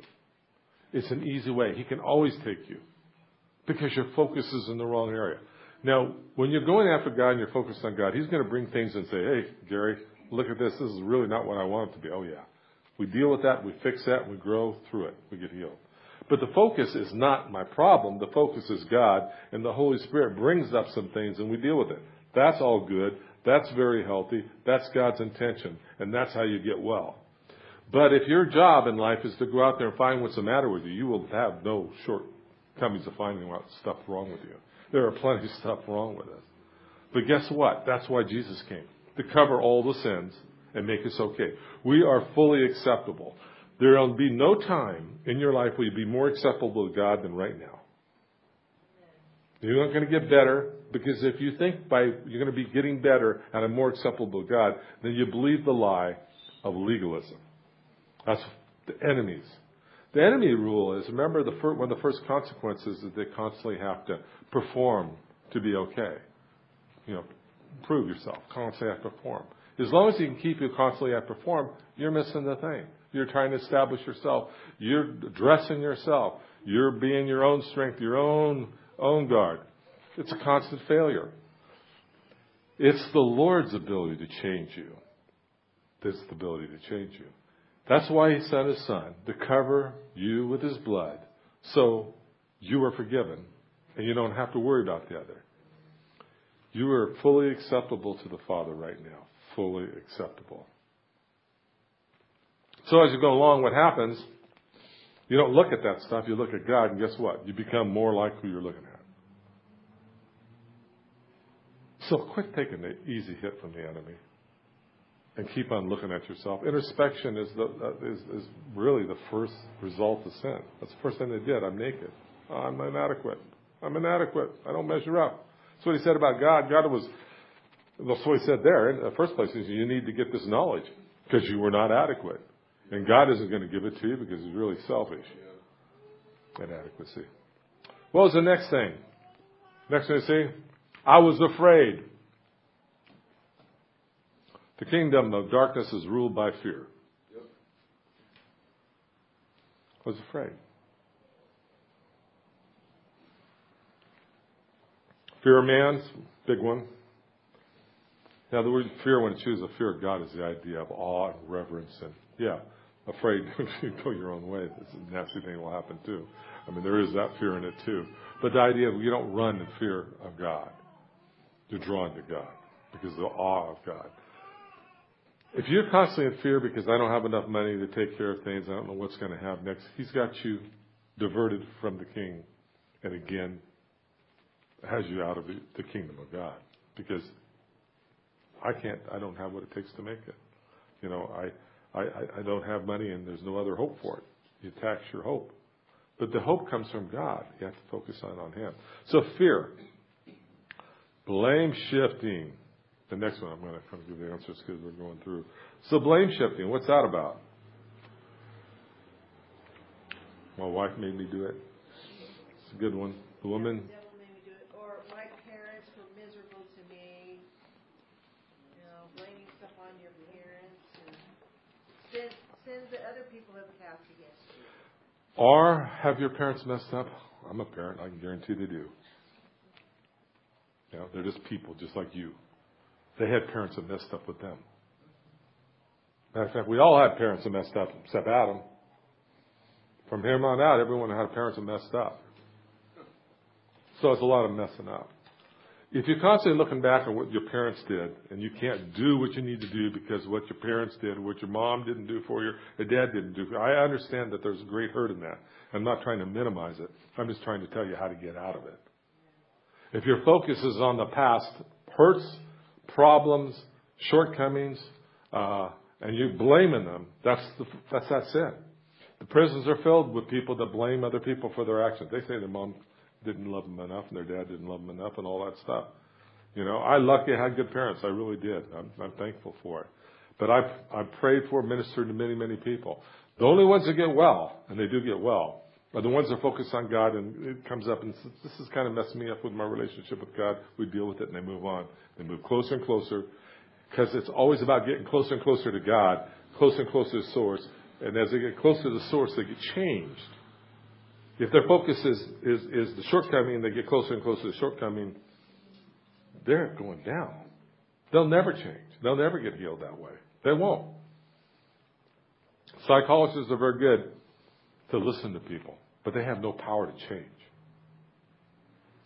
It's an easy way. He can always take you because your focus is in the wrong area. Now, when you're going after God and you're focused on God, He's going to bring things and say, hey, Gary, look at this. This is really not what I want it to be. Oh, yeah. We deal with that, we fix that, we grow through it, we get healed. But the focus is not my problem. The focus is God, and the Holy Spirit brings up some things and we deal with it. That's all good. That's very healthy. That's God's intention, and that's how you get well. But if your job in life is to go out there and find what's the matter with you, you will have no shortcomings of finding what stuff wrong with you. There are plenty of stuff wrong with us. But guess what? That's why Jesus came to cover all the sins and make us okay. We are fully acceptable. There will be no time in your life where you'll be more acceptable to God than right now. You're not going to get better because if you think by you're going to be getting better and I'm more acceptable to God, then you believe the lie of legalism. That's the enemies. The enemy rule is remember the first, one of the first consequences is they constantly have to perform to be okay. You know, prove yourself, constantly have to perform. As long as you can keep you constantly at perform, you're missing the thing. You're trying to establish yourself. You're dressing yourself. You're being your own strength, your own own guard. It's a constant failure. It's the Lord's ability to change you. This ability to change you. That's why He sent His Son to cover you with His blood, so you are forgiven, and you don't have to worry about the other. You are fully acceptable to the Father right now. Fully acceptable. So as you go along, what happens? You don't look at that stuff, you look at God, and guess what? You become more like who you're looking at. So quit taking the easy hit from the enemy and keep on looking at yourself. Introspection is, the, uh, is, is really the first result of sin. That's the first thing they did. I'm naked. Oh, I'm inadequate. I'm inadequate. I don't measure up. That's what he said about God. God was, that's what he said there. In the first place, is you need to get this knowledge because you were not adequate. And God isn't going to give it to you because he's really selfish. Inadequacy. What was the next thing? Next thing you see? I was afraid. The kingdom of darkness is ruled by fear. Yep. I was afraid. Fear of man's big one. Now, the word fear, when it's used, the fear of God is the idea of awe and reverence, and yeah, afraid *laughs* to go your own way. This is a nasty thing will happen too. I mean, there is that fear in it too. But the idea of you don't run in fear of God. You're drawn to God because of the awe of God. If you're constantly in fear because I don't have enough money to take care of things, I don't know what's going to happen next, He's got you diverted from the King and again has you out of the, kingdom of God because I can't, I don't have what it takes to make it. You know, I, I, I don't have money and there's no other hope for it. You tax your hope. But the hope comes from God. You have to focus on, on Him. So fear. Blame shifting. The next one, I'm going to kind of give the answers because we're going through. So blame shifting, what's that about? My wife made me do it. It's a good one. The woman. The devil made me do it. Or my parents were miserable to me. You know, blaming stuff on your parents and sins, sins that other people have cast against you. Or have your parents messed up? I'm a parent. I can guarantee they do. You know, they're just people, just like you. They had parents that messed up with them. Matter of fact, we all had parents that messed up, except Adam. From here on out, everyone had parents are messed up. So it's a lot of messing up. If you're constantly looking back on what your parents did and you can't do what you need to do because what your parents did, what your mom didn't do for you, your dad didn't do for you, I understand that there's a great hurt in that. I'm not trying to minimize it. I'm just trying to tell you how to get out of it. If your focus is on the past hurts, problems, shortcomings, uh, and you're blaming them, that's the, that's that sin. The prisons are filled with people that blame other people for their actions. They say their mom didn't love them enough and their dad didn't love them enough and all that stuff. You know, I lucky I had good parents. I really did. I'm, I'm thankful for it. But I've, I've prayed for, ministered to many, many people. The only ones that get well, and they do get well, are the ones that focus on God and it comes up and says, this is kind of messing me up with my relationship with God. We deal with it and they move on. They move closer and closer because it's always about getting closer and closer to God, closer and closer to source. And as they get closer to the source, they get changed. If their focus is, is, is the shortcoming and they get closer and closer to the shortcoming, they're going down. They'll never change. They'll never get healed that way. They won't. Psychologists are very good to listen to people, but they have no power to change.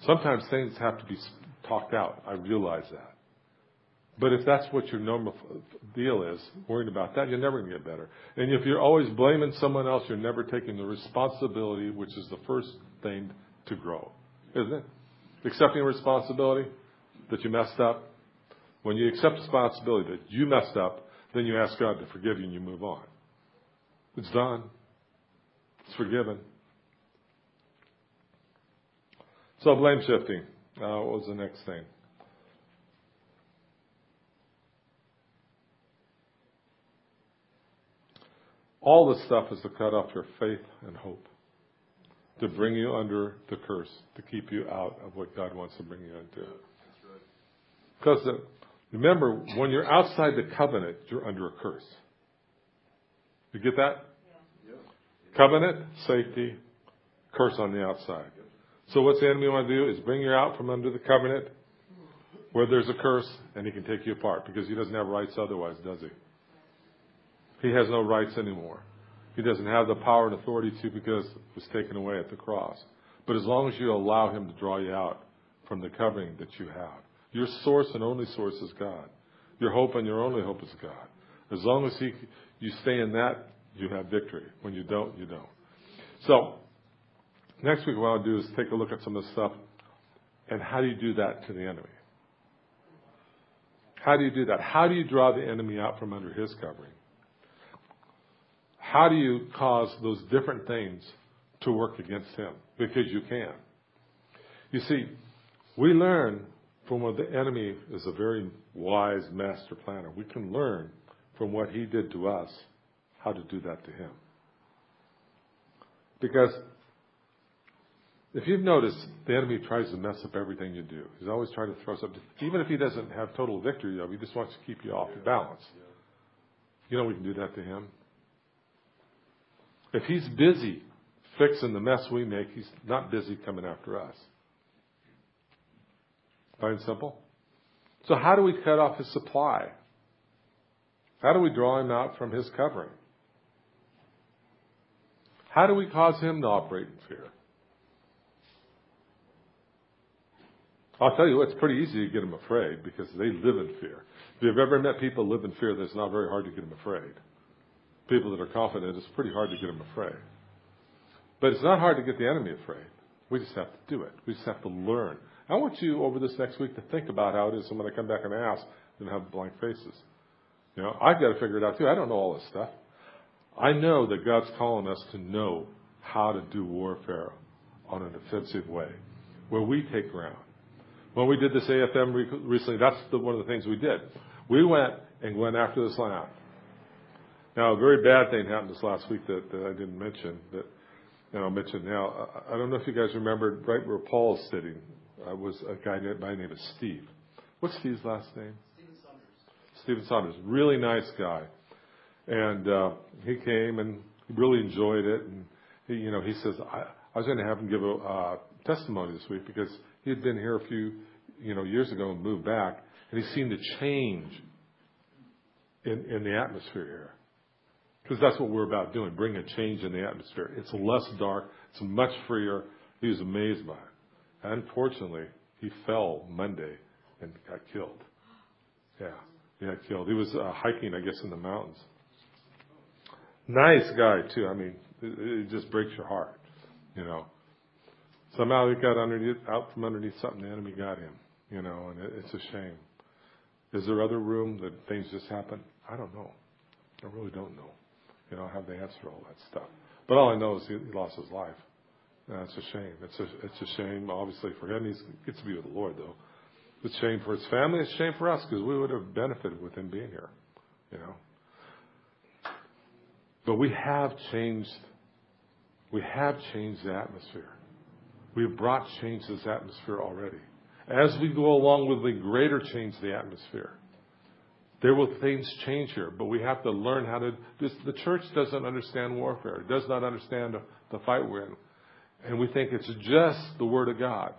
Sometimes things have to be talked out. I realize that. But if that's what your normal deal is, worrying about that, you're never going to get better. And if you're always blaming someone else, you're never taking the responsibility, which is the first thing to grow, isn't it? Accepting responsibility that you messed up. When you accept responsibility that you messed up, then you ask God to forgive you and you move on. It's done. It's forgiven. So blame shifting. Uh, what was the next thing? All this stuff is to cut off your faith and hope, to bring you under the curse, to keep you out of what God wants to bring you into. Because uh, remember, when you're outside the covenant, you're under a curse. You get that? Covenant, safety, curse on the outside. So what's the enemy want to do is bring you out from under the covenant where there's a curse and he can take you apart because he doesn't have rights otherwise, does he? He has no rights anymore. He doesn't have the power and authority to because it was taken away at the cross. But as long as you allow him to draw you out from the covering that you have, your source and only source is God. Your hope and your only hope is God. As long as he, you stay in that, you have victory. When you don't, you don't. So, next week what I'll do is take a look at some of the stuff and how do you do that to the enemy? How do you do that? How do you draw the enemy out from under his covering? How do you cause those different things to work against him? Because you can. You see, we learn from what the enemy is a very wise master planner. We can learn from what he did to us how to do that to him. Because if you've noticed, the enemy tries to mess up everything you do. He's always trying to throw something. Even if he doesn't have total victory, though, he just wants to keep you off balance. You know we can do that to him. If he's busy fixing the mess we make, he's not busy coming after us. Plain simple. So how do we cut off his supply? How do we draw him out from his covering? How do we cause him to operate in fear? I'll tell you, it's pretty easy to get them afraid because they live in fear. If you've ever met people live in fear, it's not very hard to get them afraid. People that are confident, it's pretty hard to get them afraid. But it's not hard to get the enemy afraid. We just have to do it. We just have to learn. I want you over this next week to think about how it is when I come back and ask and have blank faces. You know, I've got to figure it out too. I don't know all this stuff. I know that God's calling us to know how to do warfare on an offensive way, where we take ground. When we did this AFM recently, that's the, one of the things we did. We went and went after this land. Now, a very bad thing happened this last week that, that I didn't mention, that, and I'll mention now. I, I don't know if you guys remember, right where Paul's sitting I was a guy by the name of Steve. What's Steve's last name? Stephen Saunders. Stephen Saunders. Really nice guy. And uh, he came and he really enjoyed it. And, he, you know, he says, I, I was going to have him give a uh, testimony this week because he had been here a few, you know, years ago and moved back, and he's seen the change in, in the atmosphere here. Because that's what we're about doing, bring a change in the atmosphere. It's less dark. It's much freer. He was amazed by it. Unfortunately, he fell Monday and got killed. Yeah, he got killed. He was uh, hiking, I guess, in the mountains. Nice guy too. I mean, it, it just breaks your heart, you know. Somehow he got underneath, out from underneath something. The enemy got him, you know, and it, it's a shame. Is there other room that things just happen? I don't know. I really don't know. You know, I have the answer to all that stuff. But all I know is he, he lost his life. It's a shame. It's a it's a shame, obviously, for him. He gets to be with the Lord, though. It's a shame for his family. It's a shame for us because we would have benefited with him being here. You know. But we have changed. We have changed the atmosphere. We have brought change to this atmosphere already. As we go along with the greater change the atmosphere, there will things change here, but we have to learn how to. This, the church doesn't understand warfare. It does not understand the, the fight we're in, and we think it's just the word of God.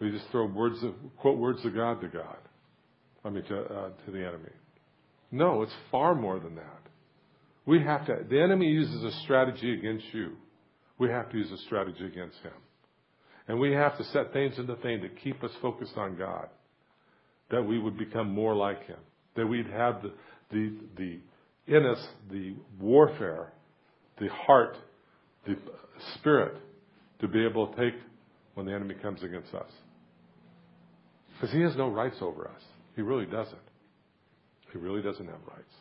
We just throw words of quote words of God to God. I mean to uh, to the enemy. No, it's far more than that. We have to. The enemy uses a strategy against you. We have to use a strategy against him. And we have to set things into thing to keep us focused on God. That we would become more like Him. That we'd have the, the, the, in us, the warfare, the heart, the spirit to be able to take when the enemy comes against us. Because He has no rights over us. He really doesn't. He really doesn't have rights.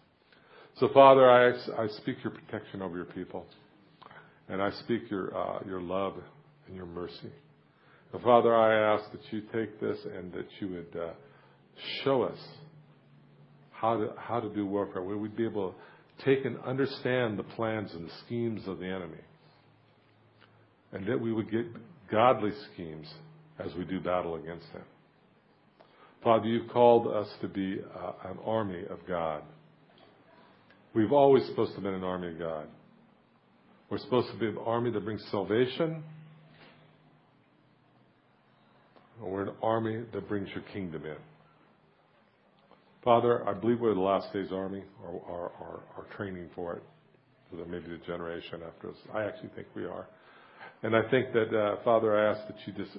So, Father, I, I speak your protection over your people. And I speak your, uh, your love and your mercy. Father, I ask that you take this and that you would uh, show us how to, how to do warfare, where we'd be able to take and understand the plans and the schemes of the enemy. And that we would get godly schemes as we do battle against them. Father, you've called us to be uh, an army of God. We've always supposed to be an army of God. We're supposed to be an army that brings salvation we're an army that brings your kingdom in. Father, I believe we're the last days army or are, training for it. So there may be a generation after us. I actually think we are. And I think that, uh, Father, I ask that you just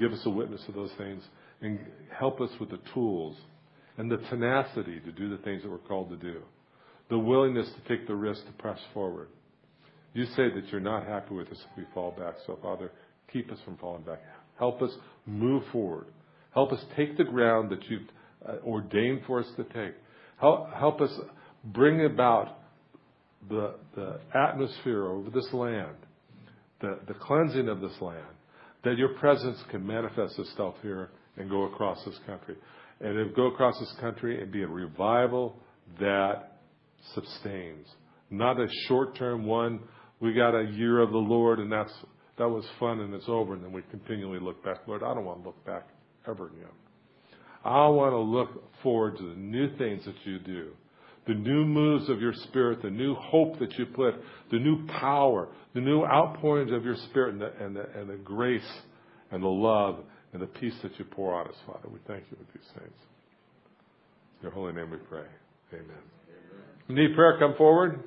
give us a witness of those things and help us with the tools and the tenacity to do the things that we're called to do. The willingness to take the risk to press forward. You say that you're not happy with us if we fall back. So, Father, keep us from falling back. Help us move forward. Help us take the ground that you've uh, ordained for us to take. Help, help us bring about the, the atmosphere over this land, the, the cleansing of this land, that your presence can manifest itself here and go across this country. And it go across this country and be a revival that sustains. Not a short term one. We got a year of the Lord and that's that was fun and it's over, and then we continually look back. Lord, I don't want to look back ever again. I want to look forward to the new things that you do, the new moves of your Spirit, the new hope that you put, the new power, the new outpourings of your Spirit, and the, and the, and the grace and the love and the peace that you pour on us, Father. We thank you for these things. In your holy name we pray. Amen. Need prayer? Come forward.